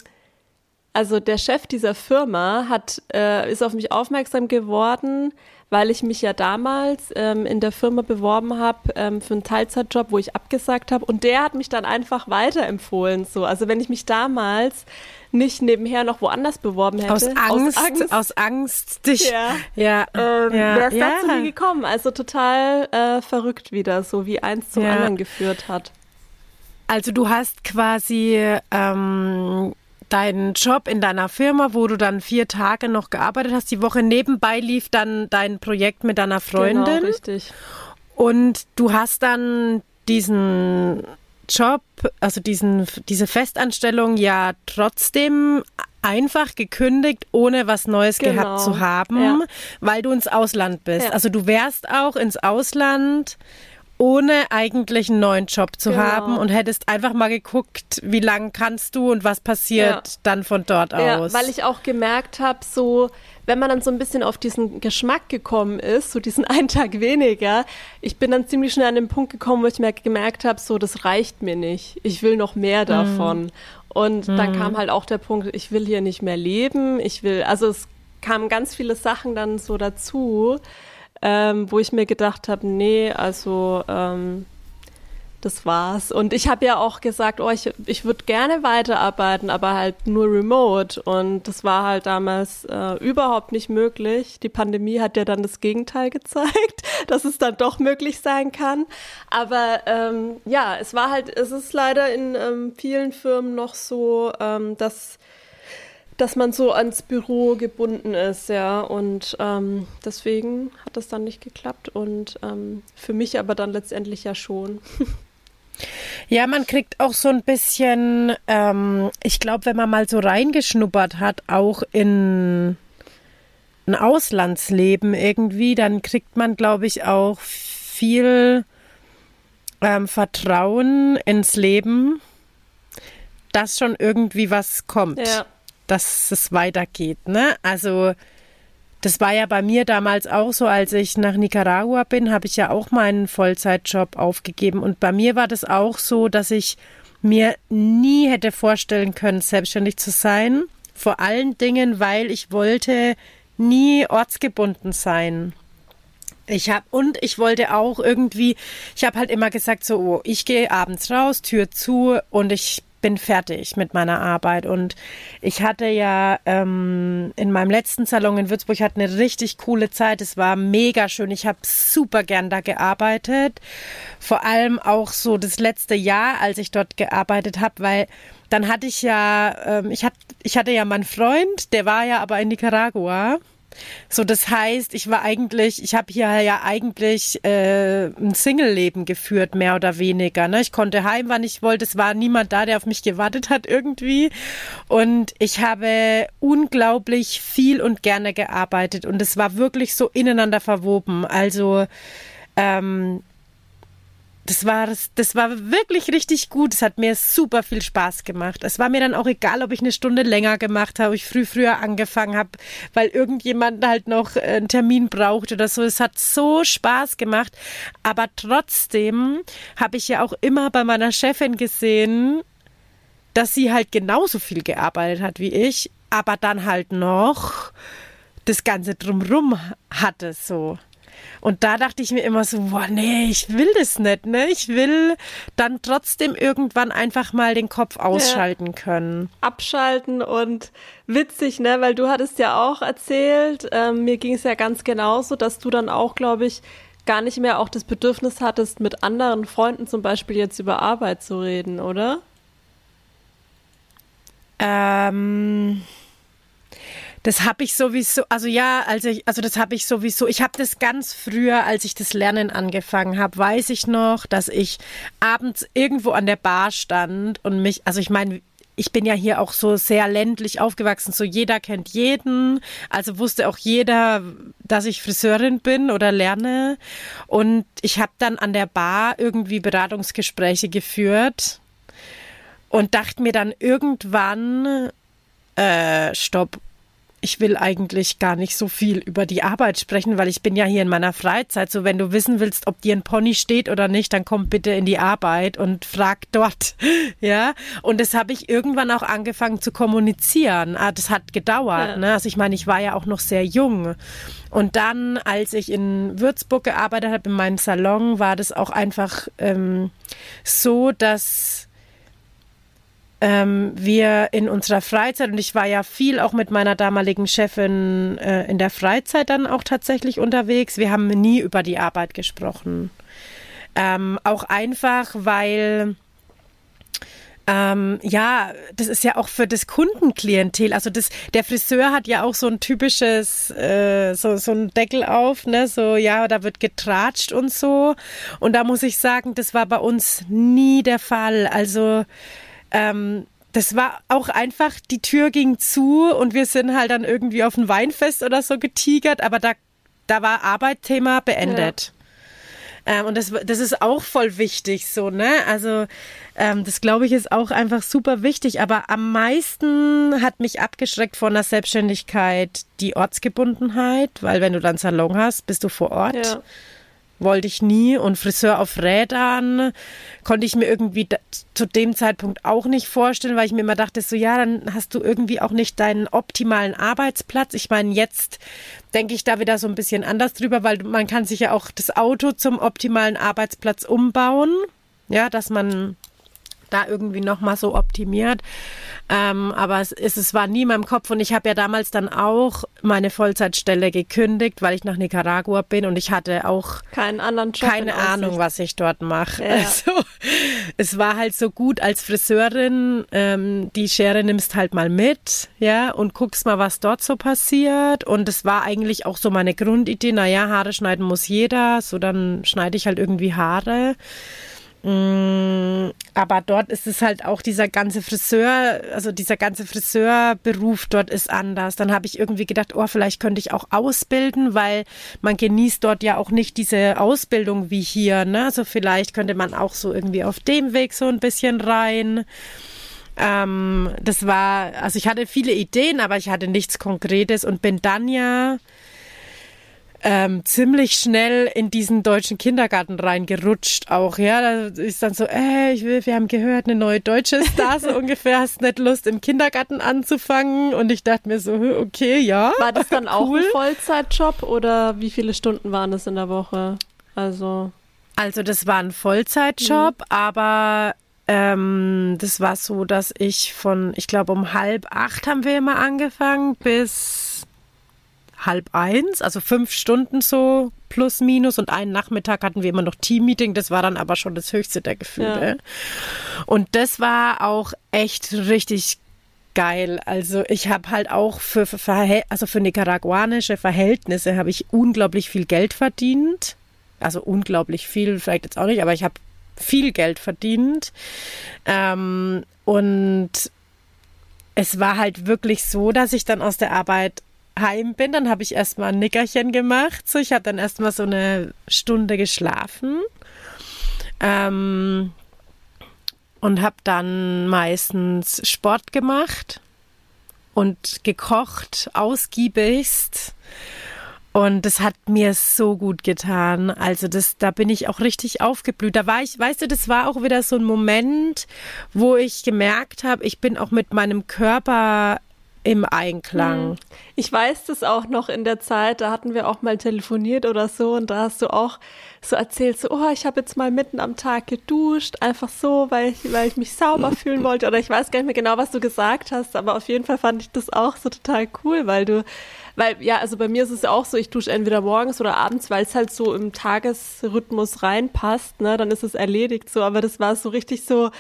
also der Chef dieser Firma hat, äh, ist auf mich aufmerksam geworden, weil ich mich ja damals ähm, in der Firma beworben habe ähm, für einen Teilzeitjob, wo ich abgesagt habe. Und der hat mich dann einfach weiterempfohlen. So, also wenn ich mich damals nicht nebenher noch woanders beworben hätte. Aus Angst, aus Angst, aus Angst dich. Ja, ja, ähm, ja wäre ja. dazu nie gekommen. Also total äh, verrückt wieder, so wie eins zum ja. anderen geführt hat. Also du hast quasi ähm, deinen Job in deiner Firma, wo du dann vier Tage noch gearbeitet hast. Die Woche nebenbei lief dann dein Projekt mit deiner Freundin. Genau, richtig. Und du hast dann diesen Job, also diesen, diese Festanstellung ja trotzdem einfach gekündigt, ohne was Neues genau. gehabt zu haben, ja. weil du ins Ausland bist. Ja. Also du wärst auch ins Ausland ohne eigentlich einen neuen Job zu genau. haben und hättest einfach mal geguckt, wie lange kannst du und was passiert ja. dann von dort aus. Ja, weil ich auch gemerkt habe, so wenn man dann so ein bisschen auf diesen Geschmack gekommen ist, so diesen einen Tag weniger, ich bin dann ziemlich schnell an den Punkt gekommen, wo ich mir gemerkt habe, so das reicht mir nicht. Ich will noch mehr mhm. davon. Mhm. Und mhm. dann kam halt auch der Punkt, ich will hier nicht mehr leben. Ich will, also es kamen ganz viele Sachen dann so dazu ähm, wo ich mir gedacht habe, nee, also ähm, das war's. Und ich habe ja auch gesagt, oh, ich, ich würde gerne weiterarbeiten, aber halt nur remote. Und das war halt damals äh, überhaupt nicht möglich. Die Pandemie hat ja dann das Gegenteil gezeigt, dass es dann doch möglich sein kann. Aber ähm, ja, es war halt, es ist leider in ähm, vielen Firmen noch so, ähm, dass dass man so ans Büro gebunden ist, ja. Und ähm, deswegen hat das dann nicht geklappt und ähm, für mich aber dann letztendlich ja schon. Ja, man kriegt auch so ein bisschen, ähm, ich glaube, wenn man mal so reingeschnuppert hat, auch in ein Auslandsleben irgendwie, dann kriegt man, glaube ich, auch viel ähm, Vertrauen ins Leben, dass schon irgendwie was kommt. Ja dass es weitergeht. Ne? Also das war ja bei mir damals auch so, als ich nach Nicaragua bin, habe ich ja auch meinen Vollzeitjob aufgegeben. Und bei mir war das auch so, dass ich mir nie hätte vorstellen können, selbstständig zu sein. Vor allen Dingen, weil ich wollte nie ortsgebunden sein. Ich habe und ich wollte auch irgendwie, ich habe halt immer gesagt so, oh, ich gehe abends raus, Tür zu und ich bin fertig mit meiner Arbeit. Und ich hatte ja ähm, in meinem letzten Salon in Würzburg hatte eine richtig coole Zeit. Es war mega schön. Ich habe super gern da gearbeitet. Vor allem auch so das letzte Jahr, als ich dort gearbeitet habe, weil dann hatte ich ja, ähm, ich, hat, ich hatte ja meinen Freund, der war ja aber in Nicaragua. So, das heißt, ich war eigentlich, ich habe hier ja eigentlich äh, ein Single-Leben geführt, mehr oder weniger. Ne? Ich konnte heim, wann ich wollte. Es war niemand da, der auf mich gewartet hat irgendwie. Und ich habe unglaublich viel und gerne gearbeitet. Und es war wirklich so ineinander verwoben. Also ähm, das war, das war wirklich richtig gut. Es hat mir super viel Spaß gemacht. Es war mir dann auch egal, ob ich eine Stunde länger gemacht habe, ob ich früh früher angefangen habe, weil irgendjemand halt noch einen Termin braucht oder so. Es hat so Spaß gemacht. Aber trotzdem habe ich ja auch immer bei meiner Chefin gesehen, dass sie halt genauso viel gearbeitet hat wie ich, aber dann halt noch das Ganze drumrum hatte, so. Und da dachte ich mir immer so, boah, nee, ich will das nicht, ne? Ich will dann trotzdem irgendwann einfach mal den Kopf ausschalten ja. können. Abschalten und witzig, ne? Weil du hattest ja auch erzählt, ähm, mir ging es ja ganz genauso, dass du dann auch, glaube ich, gar nicht mehr auch das Bedürfnis hattest, mit anderen Freunden zum Beispiel jetzt über Arbeit zu reden, oder? Ähm das habe ich sowieso, also ja, also, ich, also das habe ich sowieso. Ich habe das ganz früher, als ich das Lernen angefangen habe, weiß ich noch, dass ich abends irgendwo an der Bar stand und mich, also ich meine, ich bin ja hier auch so sehr ländlich aufgewachsen, so jeder kennt jeden, also wusste auch jeder, dass ich Friseurin bin oder lerne. Und ich habe dann an der Bar irgendwie Beratungsgespräche geführt und dachte mir dann irgendwann, äh, stopp, ich will eigentlich gar nicht so viel über die Arbeit sprechen, weil ich bin ja hier in meiner Freizeit. So, wenn du wissen willst, ob dir ein Pony steht oder nicht, dann komm bitte in die Arbeit und frag dort. Ja. Und das habe ich irgendwann auch angefangen zu kommunizieren. Ah, das hat gedauert. Ja. Ne? Also ich meine, ich war ja auch noch sehr jung. Und dann, als ich in Würzburg gearbeitet habe, in meinem Salon, war das auch einfach ähm, so, dass ähm, wir in unserer Freizeit, und ich war ja viel auch mit meiner damaligen Chefin äh, in der Freizeit dann auch tatsächlich unterwegs, wir haben nie über die Arbeit gesprochen. Ähm, auch einfach, weil ähm, ja, das ist ja auch für das Kundenklientel. Also das, der Friseur hat ja auch so ein typisches, äh, so, so ein Deckel auf, ne, so, ja, da wird getratscht und so. Und da muss ich sagen, das war bei uns nie der Fall. Also, ähm, das war auch einfach, die Tür ging zu und wir sind halt dann irgendwie auf ein Weinfest oder so getigert, aber da, da war Arbeitsthema beendet. Ja. Ähm, und das, das ist auch voll wichtig, so, ne? Also, ähm, das glaube ich ist auch einfach super wichtig. Aber am meisten hat mich abgeschreckt von der Selbstständigkeit die Ortsgebundenheit, weil wenn du dann Salon hast, bist du vor Ort. Ja wollte ich nie und Friseur auf Rädern konnte ich mir irgendwie zu dem Zeitpunkt auch nicht vorstellen, weil ich mir immer dachte, so ja, dann hast du irgendwie auch nicht deinen optimalen Arbeitsplatz. Ich meine, jetzt denke ich da wieder so ein bisschen anders drüber, weil man kann sich ja auch das Auto zum optimalen Arbeitsplatz umbauen. Ja, dass man da irgendwie nochmal so optimiert. Ähm, aber es, ist, es war nie in meinem Kopf und ich habe ja damals dann auch meine Vollzeitstelle gekündigt, weil ich nach Nicaragua bin und ich hatte auch keinen anderen Job keine Ahnung, was ich dort mache. Ja. Also es war halt so gut als Friseurin, ähm, die Schere nimmst halt mal mit, ja, und guckst mal, was dort so passiert. Und es war eigentlich auch so meine Grundidee, naja, Haare schneiden muss jeder, so dann schneide ich halt irgendwie Haare. Mm, aber dort ist es halt auch dieser ganze Friseur, also dieser ganze Friseurberuf dort ist anders. Dann habe ich irgendwie gedacht, oh, vielleicht könnte ich auch ausbilden, weil man genießt dort ja auch nicht diese Ausbildung wie hier. Ne? Also vielleicht könnte man auch so irgendwie auf dem Weg so ein bisschen rein. Ähm, das war, also ich hatte viele Ideen, aber ich hatte nichts Konkretes und bin dann ja ähm, ziemlich schnell in diesen deutschen Kindergarten reingerutscht auch, ja. Da ist dann so, ey, ich will, wir haben gehört, eine neue deutsche Star, so ungefähr, hast nicht Lust im Kindergarten anzufangen? Und ich dachte mir so, okay, ja. War das dann auch cool. ein Vollzeitjob oder wie viele Stunden waren es in der Woche? Also. Also das war ein Vollzeitjob, mhm. aber ähm, das war so, dass ich von, ich glaube, um halb acht haben wir immer angefangen bis halb eins, also fünf Stunden so plus minus und einen Nachmittag hatten wir immer noch Teammeeting, das war dann aber schon das höchste der Gefühle. Ja. Und das war auch echt richtig geil. Also ich habe halt auch für, für, also für nicaraguanische Verhältnisse habe ich unglaublich viel Geld verdient. Also unglaublich viel, vielleicht jetzt auch nicht, aber ich habe viel Geld verdient. Ähm, und es war halt wirklich so, dass ich dann aus der Arbeit heim bin. Dann habe ich erstmal ein Nickerchen gemacht. So, ich habe dann erstmal so eine Stunde geschlafen. Ähm, und habe dann meistens Sport gemacht und gekocht, ausgiebigst. Und das hat mir so gut getan. Also das, da bin ich auch richtig aufgeblüht. Da war ich, weißt du, das war auch wieder so ein Moment, wo ich gemerkt habe, ich bin auch mit meinem Körper im Einklang. Hm. Ich weiß das auch noch in der Zeit, da hatten wir auch mal telefoniert oder so und da hast du auch so erzählt, so, oh, ich habe jetzt mal mitten am Tag geduscht, einfach so, weil ich, weil ich mich sauber fühlen wollte oder ich weiß gar nicht mehr genau, was du gesagt hast, aber auf jeden Fall fand ich das auch so total cool, weil du, weil ja, also bei mir ist es auch so, ich dusche entweder morgens oder abends, weil es halt so im Tagesrhythmus reinpasst, ne, dann ist es erledigt so, aber das war so richtig so,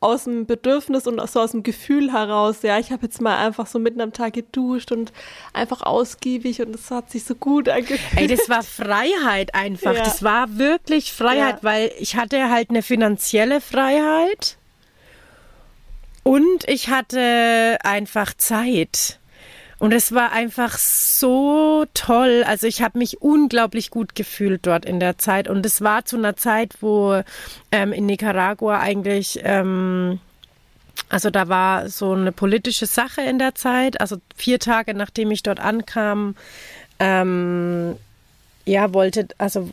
aus dem Bedürfnis und so aus dem Gefühl heraus, ja, ich habe jetzt mal einfach so mitten am Tag geduscht und einfach ausgiebig und es hat sich so gut angefühlt. Ey, das war Freiheit einfach. Ja. Das war wirklich Freiheit, ja. weil ich hatte halt eine finanzielle Freiheit und ich hatte einfach Zeit. Und es war einfach so toll. Also ich habe mich unglaublich gut gefühlt dort in der Zeit. Und es war zu einer Zeit, wo ähm, in Nicaragua eigentlich, ähm, also da war so eine politische Sache in der Zeit. Also vier Tage nachdem ich dort ankam, ähm, ja, wollte, also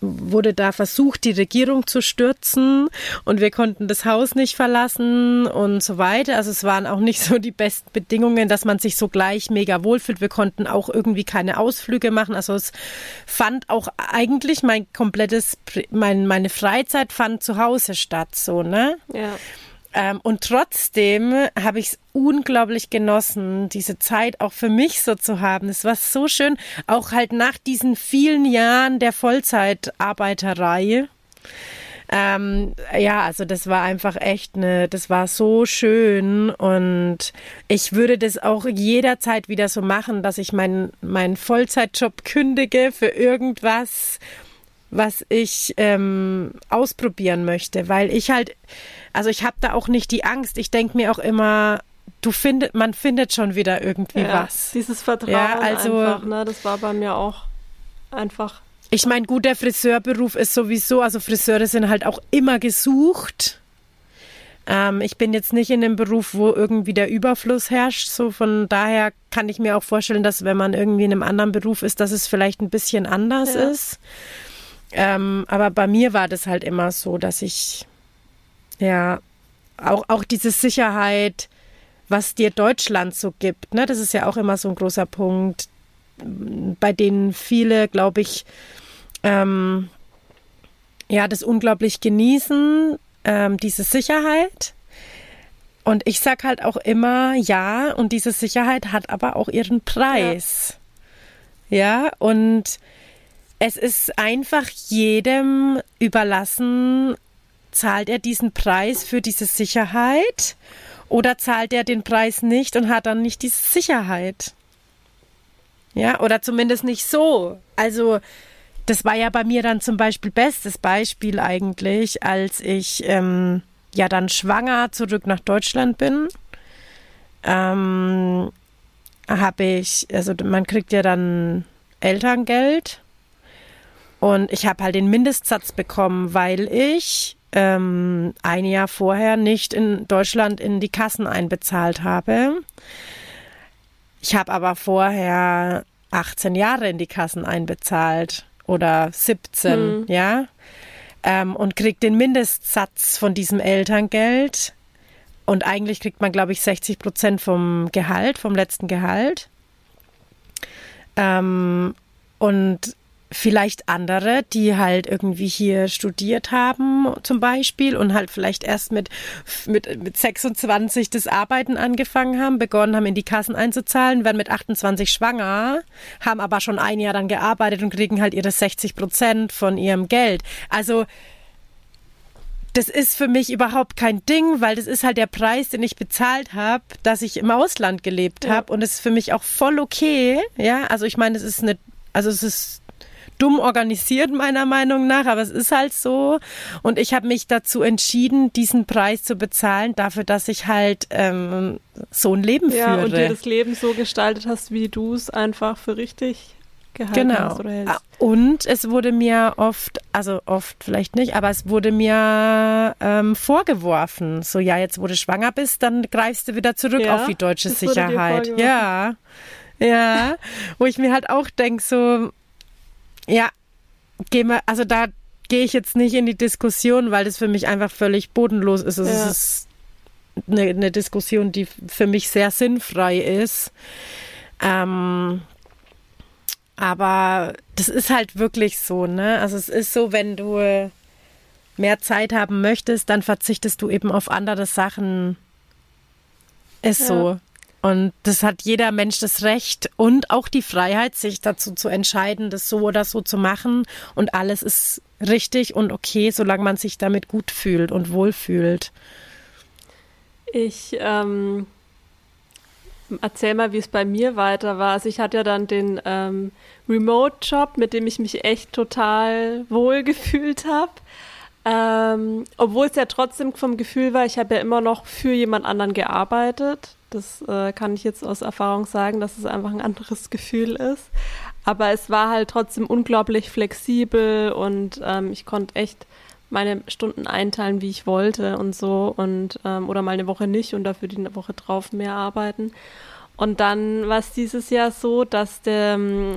wurde da versucht, die Regierung zu stürzen und wir konnten das Haus nicht verlassen und so weiter. Also es waren auch nicht so die besten Bedingungen, dass man sich so gleich mega wohlfühlt. Wir konnten auch irgendwie keine Ausflüge machen. Also es fand auch eigentlich mein komplettes, mein, meine Freizeit fand zu Hause statt, so, ne? Ja. Ähm, und trotzdem habe ich es unglaublich genossen, diese Zeit auch für mich so zu haben. Es war so schön, auch halt nach diesen vielen Jahren der Vollzeitarbeiterei. Ähm, ja, also das war einfach echt eine, das war so schön und ich würde das auch jederzeit wieder so machen, dass ich meinen mein Vollzeitjob kündige für irgendwas, was ich ähm, ausprobieren möchte, weil ich halt, also ich habe da auch nicht die Angst. Ich denke mir auch immer, du findet, man findet schon wieder irgendwie ja, was. Dieses Vertrauen ja, also, einfach, ne? Das war bei mir auch einfach. Ich meine, gut, der Friseurberuf ist sowieso, also Friseure sind halt auch immer gesucht. Ähm, ich bin jetzt nicht in einem Beruf, wo irgendwie der Überfluss herrscht. So von daher kann ich mir auch vorstellen, dass wenn man irgendwie in einem anderen Beruf ist, dass es vielleicht ein bisschen anders ja. ist. Ähm, aber bei mir war das halt immer so, dass ich ja auch, auch diese Sicherheit, was dir Deutschland so gibt, ne, das ist ja auch immer so ein großer Punkt, bei denen viele, glaube ich, ähm, ja, das unglaublich genießen, ähm, diese Sicherheit. Und ich sag halt auch immer, ja, und diese Sicherheit hat aber auch ihren Preis. Ja, ja und es ist einfach jedem überlassen, zahlt er diesen Preis für diese Sicherheit oder zahlt er den Preis nicht und hat dann nicht diese Sicherheit. Ja, oder zumindest nicht so. Also, das war ja bei mir dann zum Beispiel bestes Beispiel eigentlich, als ich ähm, ja dann schwanger zurück nach Deutschland bin. Ähm, habe ich, also man kriegt ja dann Elterngeld und ich habe halt den Mindestsatz bekommen, weil ich ähm, ein Jahr vorher nicht in Deutschland in die Kassen einbezahlt habe. Ich habe aber vorher 18 Jahre in die Kassen einbezahlt oder 17, mhm. ja, ähm, und kriegt den Mindestsatz von diesem Elterngeld. Und eigentlich kriegt man, glaube ich, 60 Prozent vom Gehalt, vom letzten Gehalt. Ähm, und vielleicht andere, die halt irgendwie hier studiert haben zum Beispiel und halt vielleicht erst mit, mit, mit 26 das Arbeiten angefangen haben, begonnen haben, in die Kassen einzuzahlen, werden mit 28 schwanger, haben aber schon ein Jahr dann gearbeitet und kriegen halt ihre 60 Prozent von ihrem Geld. Also das ist für mich überhaupt kein Ding, weil das ist halt der Preis, den ich bezahlt habe, dass ich im Ausland gelebt ja. habe und es ist für mich auch voll okay. Ja, also ich meine, es ist eine, also es ist dumm organisiert, meiner Meinung nach, aber es ist halt so. Und ich habe mich dazu entschieden, diesen Preis zu bezahlen, dafür, dass ich halt ähm, so ein Leben ja, führe. Und dir das Leben so gestaltet hast, wie du es einfach für richtig gehalten genau. hast oder hältst. Ah, und es wurde mir oft, also oft vielleicht nicht, aber es wurde mir ähm, vorgeworfen, so ja, jetzt wo du schwanger bist, dann greifst du wieder zurück ja, auf die deutsche Sicherheit. Ja. Ja, wo ich mir halt auch denke, so, ja, geh mal, also da gehe ich jetzt nicht in die Diskussion, weil das für mich einfach völlig bodenlos ist. Also ja. Es ist eine, eine, Diskussion, die für mich sehr sinnfrei ist. Ähm, aber das ist halt wirklich so, ne? Also es ist so, wenn du mehr Zeit haben möchtest, dann verzichtest du eben auf andere Sachen. Ist ja. so. Und das hat jeder Mensch das Recht und auch die Freiheit, sich dazu zu entscheiden, das so oder so zu machen. Und alles ist richtig und okay, solange man sich damit gut fühlt und wohlfühlt. Ich ähm, erzähl mal, wie es bei mir weiter war. Also ich hatte ja dann den ähm, Remote-Job, mit dem ich mich echt total wohl gefühlt habe. Ähm, obwohl es ja trotzdem vom Gefühl war, ich habe ja immer noch für jemand anderen gearbeitet. Das äh, kann ich jetzt aus Erfahrung sagen, dass es einfach ein anderes Gefühl ist. Aber es war halt trotzdem unglaublich flexibel und ähm, ich konnte echt meine Stunden einteilen, wie ich wollte und so und ähm, oder mal eine Woche nicht und dafür die Woche drauf mehr arbeiten. Und dann war es dieses Jahr so, dass der ähm,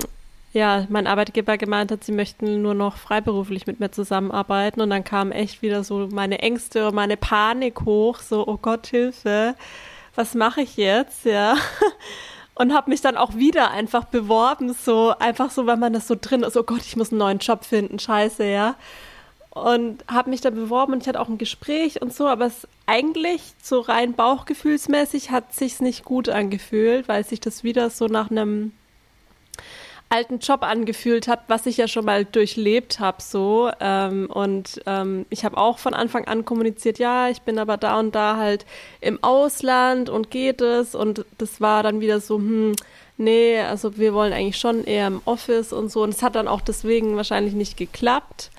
ja, mein Arbeitgeber gemeint hat, sie möchten nur noch freiberuflich mit mir zusammenarbeiten. Und dann kam echt wieder so meine Ängste und meine Panik hoch, so oh Gott, Hilfe was mache ich jetzt, ja. Und habe mich dann auch wieder einfach beworben, so einfach so, weil man das so drin ist, oh Gott, ich muss einen neuen Job finden, scheiße, ja. Und habe mich da beworben und ich hatte auch ein Gespräch und so, aber es eigentlich so rein bauchgefühlsmäßig hat sich's nicht gut angefühlt, weil sich das wieder so nach einem alten Job angefühlt hat, was ich ja schon mal durchlebt habe so. Ähm, und ähm, ich habe auch von Anfang an kommuniziert, ja, ich bin aber da und da halt im Ausland und geht es. Und das war dann wieder so, hm, nee, also wir wollen eigentlich schon eher im Office und so. Und es hat dann auch deswegen wahrscheinlich nicht geklappt.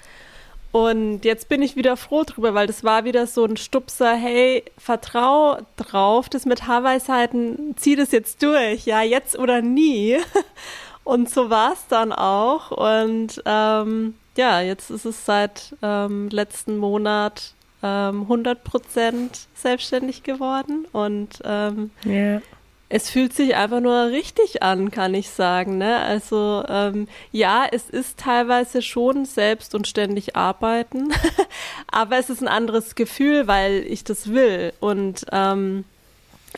Und jetzt bin ich wieder froh drüber, weil das war wieder so ein Stupser, hey, vertrau drauf, das mit Haarweisheiten, zieh das jetzt durch, ja, jetzt oder nie. Und so war es dann auch. Und ähm, ja, jetzt ist es seit ähm, letzten Monat ähm, 100 Prozent selbstständig geworden. Und ähm, yeah. es fühlt sich einfach nur richtig an, kann ich sagen. Ne? Also ähm, ja, es ist teilweise schon selbst und ständig arbeiten, aber es ist ein anderes Gefühl, weil ich das will. Und ähm,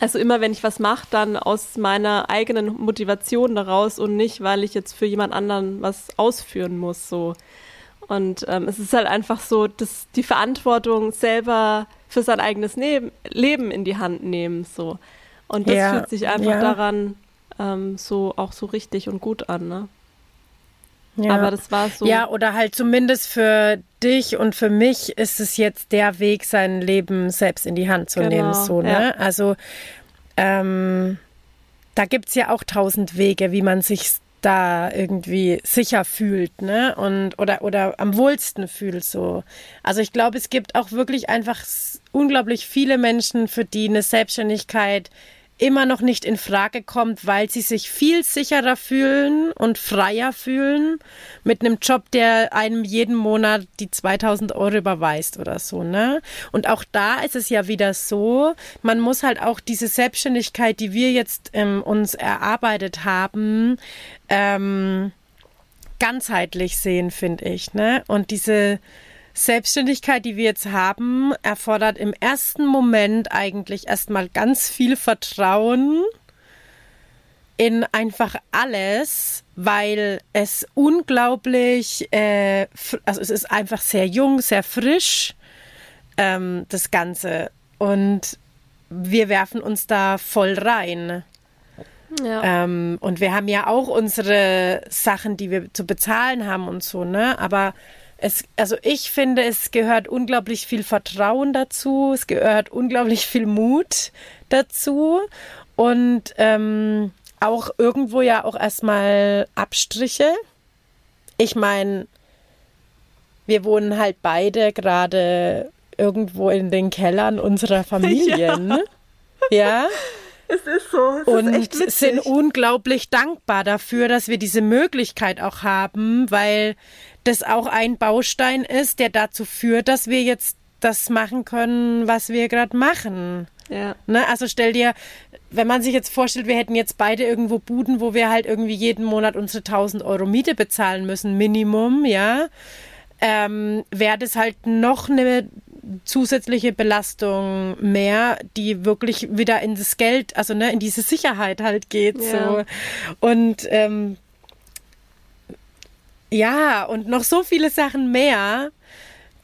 also immer, wenn ich was mache, dann aus meiner eigenen Motivation daraus und nicht, weil ich jetzt für jemand anderen was ausführen muss. So. Und ähm, es ist halt einfach so, dass die Verantwortung selber für sein eigenes ne Leben in die Hand nehmen. So. Und das ja, fühlt sich einfach ja. daran ähm, so auch so richtig und gut an, ne? Ja. Aber das war so. Ja, oder halt zumindest für dich und für mich ist es jetzt der Weg, sein Leben selbst in die Hand zu genau, nehmen. So, ne? Ja. Also ähm, da gibt es ja auch tausend Wege, wie man sich da irgendwie sicher fühlt, ne? Und oder oder am wohlsten fühlt so. Also ich glaube, es gibt auch wirklich einfach unglaublich viele Menschen, für die eine Selbstständigkeit immer noch nicht in Frage kommt, weil sie sich viel sicherer fühlen und freier fühlen mit einem Job, der einem jeden Monat die 2000 Euro überweist oder so, ne? Und auch da ist es ja wieder so, man muss halt auch diese Selbstständigkeit, die wir jetzt ähm, uns erarbeitet haben, ähm, ganzheitlich sehen, finde ich, ne? Und diese Selbstständigkeit, die wir jetzt haben, erfordert im ersten Moment eigentlich erstmal ganz viel Vertrauen in einfach alles, weil es unglaublich, äh, also es ist einfach sehr jung, sehr frisch, ähm, das Ganze. Und wir werfen uns da voll rein. Ja. Ähm, und wir haben ja auch unsere Sachen, die wir zu bezahlen haben und so, ne? Aber es, also ich finde, es gehört unglaublich viel Vertrauen dazu, es gehört unglaublich viel Mut dazu und ähm, auch irgendwo ja auch erstmal Abstriche. Ich meine, wir wohnen halt beide gerade irgendwo in den Kellern unserer Familien. ja. ja? Es ist so. Es und ist sind unglaublich dankbar dafür, dass wir diese Möglichkeit auch haben, weil das auch ein Baustein ist, der dazu führt, dass wir jetzt das machen können, was wir gerade machen. Ja. Ne? Also stell dir, wenn man sich jetzt vorstellt, wir hätten jetzt beide irgendwo Buden, wo wir halt irgendwie jeden Monat unsere 1000 Euro Miete bezahlen müssen, Minimum, ja, ähm, wäre das halt noch eine zusätzliche Belastung mehr, die wirklich wieder in das Geld, also ne, in diese Sicherheit halt geht. Ja. So. Und ähm, ja, und noch so viele Sachen mehr,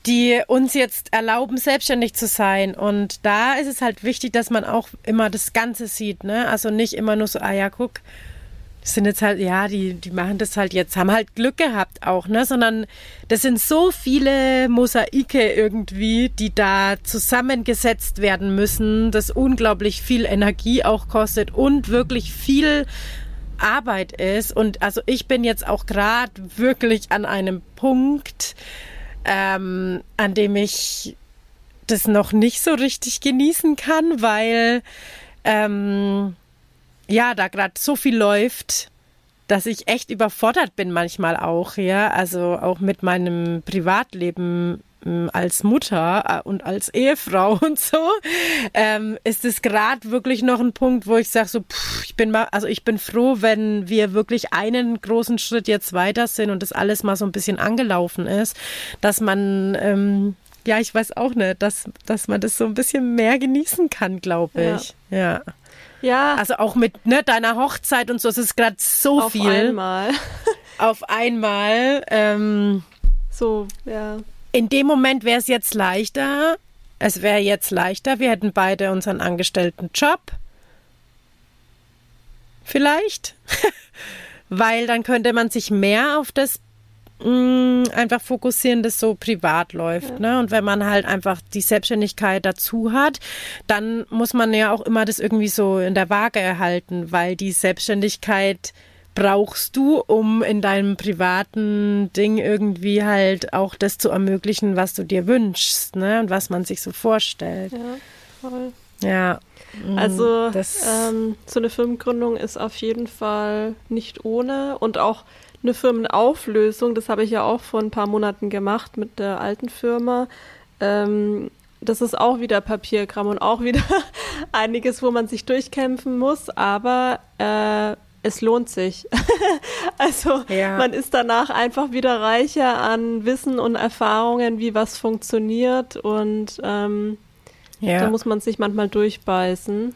die uns jetzt erlauben, selbstständig zu sein. Und da ist es halt wichtig, dass man auch immer das Ganze sieht, ne? Also nicht immer nur so, ah ja, guck, sind jetzt halt, ja, die, die machen das halt jetzt, haben halt Glück gehabt auch, ne? Sondern das sind so viele Mosaike irgendwie, die da zusammengesetzt werden müssen, das unglaublich viel Energie auch kostet und wirklich viel Arbeit ist. Und also ich bin jetzt auch gerade wirklich an einem Punkt, ähm, an dem ich das noch nicht so richtig genießen kann, weil ähm, ja, da gerade so viel läuft, dass ich echt überfordert bin manchmal auch, ja, also auch mit meinem Privatleben ähm, als Mutter äh, und als Ehefrau und so, ähm, ist es gerade wirklich noch ein Punkt, wo ich sage so, pff, ich bin mal, also ich bin froh, wenn wir wirklich einen großen Schritt jetzt weiter sind und das alles mal so ein bisschen angelaufen ist, dass man ähm, ja, ich weiß auch nicht, dass, dass man das so ein bisschen mehr genießen kann, glaube ich. Ja. ja. Ja. Also auch mit ne, deiner Hochzeit und so, es ist gerade so Auf viel. Auf einmal. Auf einmal. Ähm, so, ja. In dem Moment wäre es jetzt leichter. Es wäre jetzt leichter. Wir hätten beide unseren angestellten Job. Vielleicht. Weil dann könnte man sich mehr auf das mh, einfach fokussieren, das so privat läuft. Ja. Ne? Und wenn man halt einfach die Selbstständigkeit dazu hat, dann muss man ja auch immer das irgendwie so in der Waage erhalten, weil die Selbstständigkeit brauchst du, um in deinem privaten Ding irgendwie halt auch das zu ermöglichen, was du dir wünschst, ne? Und was man sich so vorstellt. Ja, voll. Ja. Also ähm, so eine Firmengründung ist auf jeden Fall nicht ohne und auch eine Firmenauflösung, das habe ich ja auch vor ein paar Monaten gemacht mit der alten Firma. Ähm, das ist auch wieder Papierkram und auch wieder einiges, wo man sich durchkämpfen muss, aber äh, es lohnt sich. also ja. man ist danach einfach wieder reicher an Wissen und Erfahrungen, wie was funktioniert und ähm, ja. da muss man sich manchmal durchbeißen.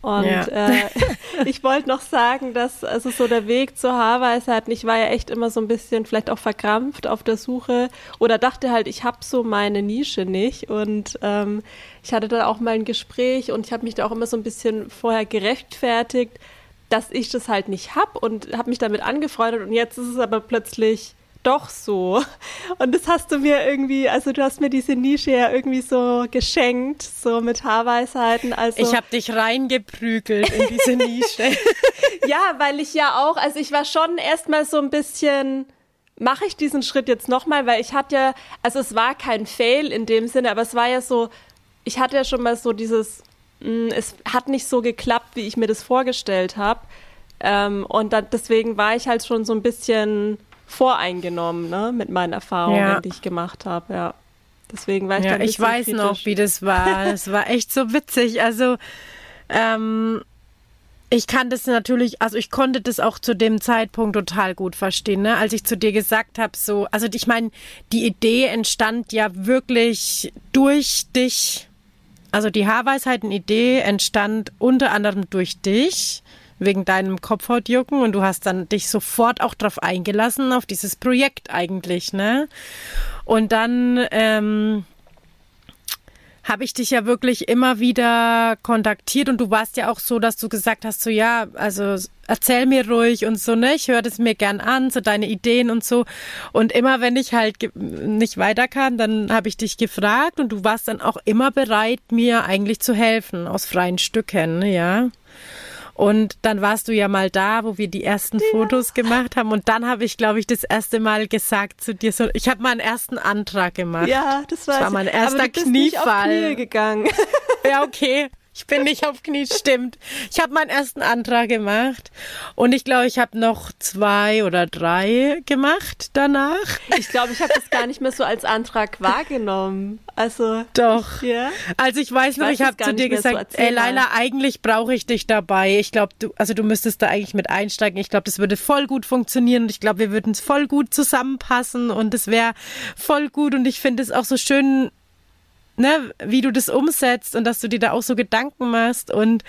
Und ja. äh, ich wollte noch sagen, dass also so der Weg zur Haarweisheit, ich war ja echt immer so ein bisschen vielleicht auch verkrampft auf der Suche oder dachte halt, ich habe so meine Nische nicht. Und ähm, ich hatte da auch mal ein Gespräch und ich habe mich da auch immer so ein bisschen vorher gerechtfertigt, dass ich das halt nicht hab und habe mich damit angefreundet und jetzt ist es aber plötzlich doch so. Und das hast du mir irgendwie, also du hast mir diese Nische ja irgendwie so geschenkt, so mit Haarweisheiten. Also ich habe dich reingeprügelt in diese Nische. ja, weil ich ja auch, also ich war schon erstmal so ein bisschen mache ich diesen Schritt jetzt nochmal, weil ich hatte ja, also es war kein Fail in dem Sinne, aber es war ja so, ich hatte ja schon mal so dieses, mh, mm, es hat nicht so geklappt, wie ich mir das vorgestellt habe. Ähm, und dann, deswegen war ich halt schon so ein bisschen voreingenommen, ne, mit meinen Erfahrungen, ja. die ich gemacht habe, ja. Deswegen war ich ja, ich weiß kritisch. noch, wie das war. Es war echt so witzig. Also ähm, ich kann das natürlich, also ich konnte das auch zu dem Zeitpunkt total gut verstehen, ne? als ich zu dir gesagt habe, so, also ich meine, die Idee entstand ja wirklich durch dich. Also die Haarweisheiten-Idee entstand unter anderem durch dich wegen deinem Kopfhautjucken und du hast dann dich sofort auch drauf eingelassen, auf dieses Projekt eigentlich, ne? Und dann ähm, habe ich dich ja wirklich immer wieder kontaktiert und du warst ja auch so, dass du gesagt hast, so ja, also erzähl mir ruhig und so, ne? Ich höre das mir gern an, so deine Ideen und so. Und immer wenn ich halt nicht weiterkam, dann habe ich dich gefragt und du warst dann auch immer bereit, mir eigentlich zu helfen aus freien Stücken, ja. Und dann warst du ja mal da, wo wir die ersten ja. Fotos gemacht haben. Und dann habe ich, glaube ich, das erste Mal gesagt zu dir, so, ich habe meinen ersten Antrag gemacht. Ja, das war, das war mein erster Aber du bist Kniefall. Nicht auf Knie gegangen. Ja, okay. Ich bin nicht auf Knie, stimmt. Ich habe meinen ersten Antrag gemacht und ich glaube, ich habe noch zwei oder drei gemacht danach. Ich glaube, ich habe das gar nicht mehr so als Antrag wahrgenommen. Also doch. Ja? Also ich weiß noch, ich, ich habe zu dir gesagt, so ey Laila, eigentlich brauche ich dich dabei. Ich glaube, du, also du müsstest da eigentlich mit einsteigen. Ich glaube, das würde voll gut funktionieren und ich glaube, wir würden es voll gut zusammenpassen und es wäre voll gut und ich finde es auch so schön, ne, wie du das umsetzt und dass du dir da auch so Gedanken machst und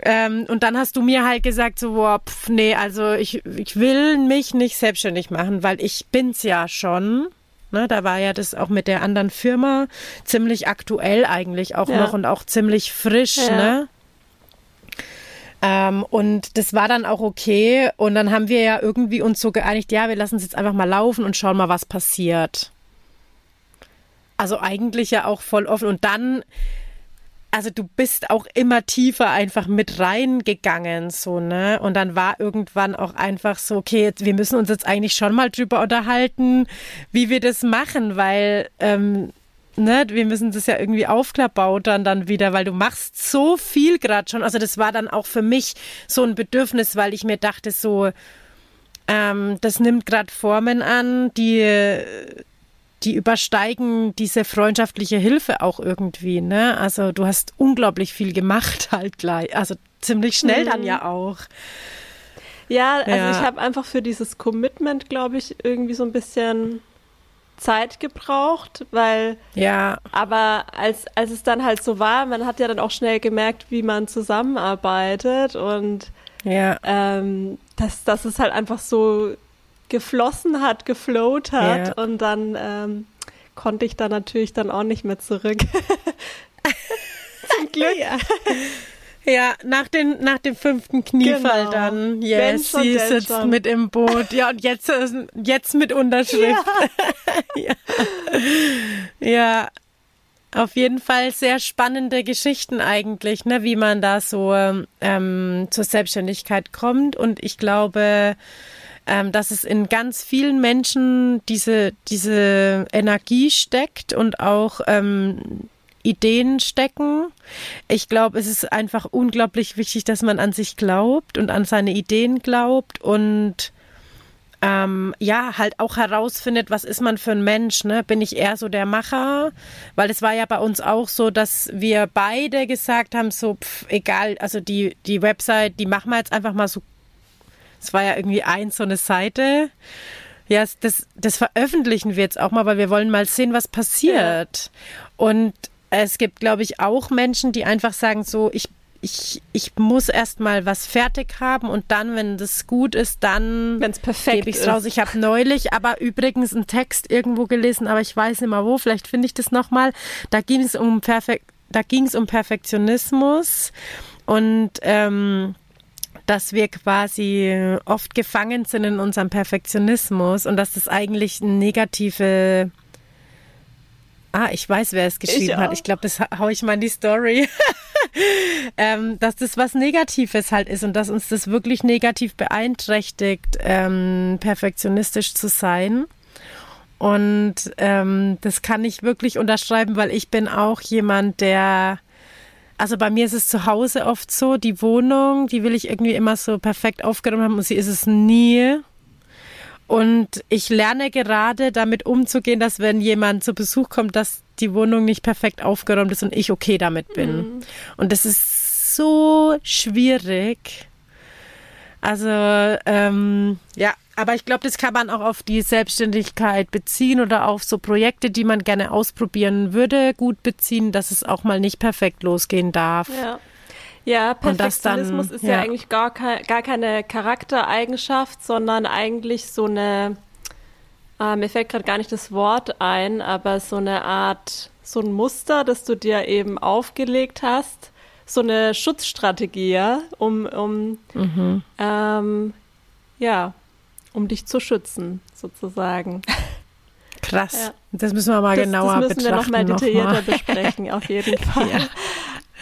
ähm, und dann hast du mir halt gesagt, so, boah, pf, nee, also ich, ich will mich nicht selbstständig machen, weil ich bin's ja schon. Ne, da war ja das auch mit der anderen Firma ziemlich aktuell eigentlich auch ja. noch und auch ziemlich frisch, ja. ne? Ähm, und das war dann auch okay. Und dann haben wir ja irgendwie uns so geeinigt, ja, wir lassen es jetzt einfach mal laufen und schauen mal, was passiert. Also eigentlich ja auch voll offen. Und dann, also du bist auch immer tiefer einfach mit reingegangen, so, ne? Und dann war irgendwann auch einfach so, okay, jetzt, wir müssen uns jetzt eigentlich schon mal drüber unterhalten, wie wir das machen, weil, ähm, ne, wir müssen das ja irgendwie aufklappbautern dann wieder, weil du machst so viel gerade schon. Also das war dann auch für mich so ein Bedürfnis, weil ich mir dachte so, ähm, das nimmt gerade Formen an, die die übersteigen diese freundschaftliche Hilfe auch irgendwie, ne? Also du hast unglaublich viel gemacht halt gleich, also ziemlich schnell mhm. dann ja auch. Ja, also ja. ich habe einfach für dieses Commitment, glaube ich, irgendwie so ein bisschen Zeit gebraucht, weil ja. Aber als als es dann halt so war, man hat ja dann auch schnell gemerkt, wie man zusammenarbeitet und ja. ähm, dass dass es halt einfach so geflossen hat, geflowt hat ja. und dann ähm, konnte ich da natürlich dann auch nicht mehr zurück. Zum Glück. Ja. Ja, nach, den, nach dem fünften Kniefall genau. dann. Yes, schon, sie sitzt schon. mit im Boot. Ja, und jetzt, jetzt mit Unterschrift. Ja. ja. ja. Auf jeden Fall sehr spannende Geschichten eigentlich, ne, wie man da so ähm, zur Selbstständigkeit kommt. Und ich glaube, ähm, dass es in ganz vielen Menschen diese, diese Energie steckt und auch ähm, Ideen stecken. Ich glaube, es ist einfach unglaublich wichtig, dass man an sich glaubt und an seine Ideen glaubt und ähm, ja, halt auch herausfindet, was ist man für ein Mensch, ne? Bin ich eher so der Macher? Weil es war ja bei uns auch so, dass wir beide gesagt haben, so, pff, egal, also die, die Website, die machen wir jetzt einfach mal so es war ja irgendwie eins so eine Seite. Ja, das, das veröffentlichen wir jetzt auch mal, weil wir wollen mal sehen, was passiert. Ja. Und es gibt, glaube ich, auch Menschen, die einfach sagen so, ich ich, ich muss erst mal was fertig haben und dann, wenn das gut ist, dann es gebe ich raus. Ich habe neulich aber übrigens einen Text irgendwo gelesen, aber ich weiß nicht mal wo. Vielleicht finde ich das noch mal. Da ging es um Perfekt, da ging es um Perfektionismus und ähm, dass wir quasi oft gefangen sind in unserem Perfektionismus und dass das eigentlich eine negative Ah, ich weiß, wer es geschrieben ich hat. Ich glaube, das haue ich mal in die Story. ähm, dass das was Negatives halt ist und dass uns das wirklich negativ beeinträchtigt, ähm, perfektionistisch zu sein. Und ähm, das kann ich wirklich unterschreiben, weil ich bin auch jemand, der also bei mir ist es zu Hause oft so, die Wohnung, die will ich irgendwie immer so perfekt aufgeräumt haben und sie ist es nie. Und ich lerne gerade damit umzugehen, dass wenn jemand zu Besuch kommt, dass die Wohnung nicht perfekt aufgeräumt ist und ich okay damit bin. Mhm. Und das ist so schwierig. Also ähm, ja, aber ich glaube, das kann man auch auf die Selbstständigkeit beziehen oder auf so Projekte, die man gerne ausprobieren würde, gut beziehen, dass es auch mal nicht perfekt losgehen darf. Ja. Ja, Perfektionismus dann, ist ja, ja, eigentlich gar, gar keine Charaktereigenschaft, sondern eigentlich so eine, äh, mir fällt gerade gar nicht das Wort ein, aber so eine Art, so ein Muster, das du dir eben aufgelegt hast, so eine Schutzstrategie, ja, um, um mhm. ähm, ja, um dich zu schützen, sozusagen. Krass. Ja. Das müssen wir mal das, genauer betrachten. Das müssen wir noch mal detaillierter noch mal. besprechen, auf jeden Fall. Ja.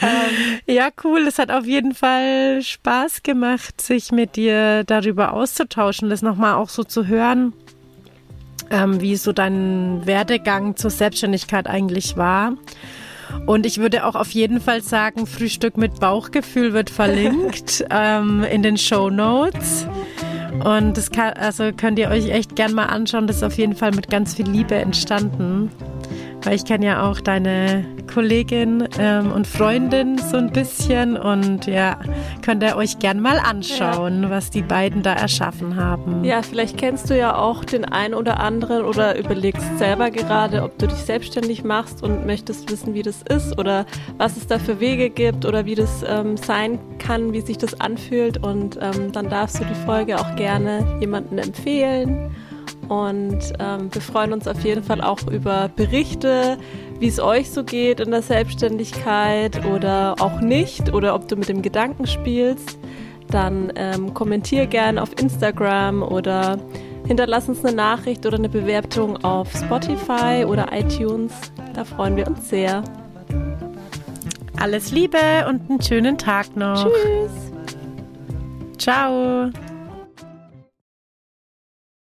Ähm, ja, cool. Es hat auf jeden Fall Spaß gemacht, sich mit dir darüber auszutauschen, das nochmal auch so zu hören, ähm, wie so dein Werdegang zur Selbstständigkeit eigentlich war. Und ich würde auch auf jeden Fall sagen, Frühstück mit Bauchgefühl wird verlinkt ähm, in den Show Notes. Und das kann, also könnt ihr euch echt gern mal anschauen. Das ist auf jeden Fall mit ganz viel Liebe entstanden weil ich kenne ja auch deine Kollegin ähm, und Freundin so ein bisschen und ja, könnt ihr euch gern mal anschauen, ja. was die beiden da erschaffen haben. Ja, vielleicht kennst du ja auch den einen oder anderen oder überlegst selber gerade, ob du dich selbstständig machst und möchtest wissen, wie das ist oder was es da für Wege gibt oder wie das ähm, sein kann, wie sich das anfühlt und ähm, dann darfst du die Folge auch gerne jemanden empfehlen. Und ähm, wir freuen uns auf jeden Fall auch über Berichte, wie es euch so geht in der Selbstständigkeit oder auch nicht oder ob du mit dem Gedanken spielst. Dann ähm, kommentier gerne auf Instagram oder hinterlass uns eine Nachricht oder eine Bewertung auf Spotify oder iTunes. Da freuen wir uns sehr. Alles Liebe und einen schönen Tag noch. Tschüss. Ciao.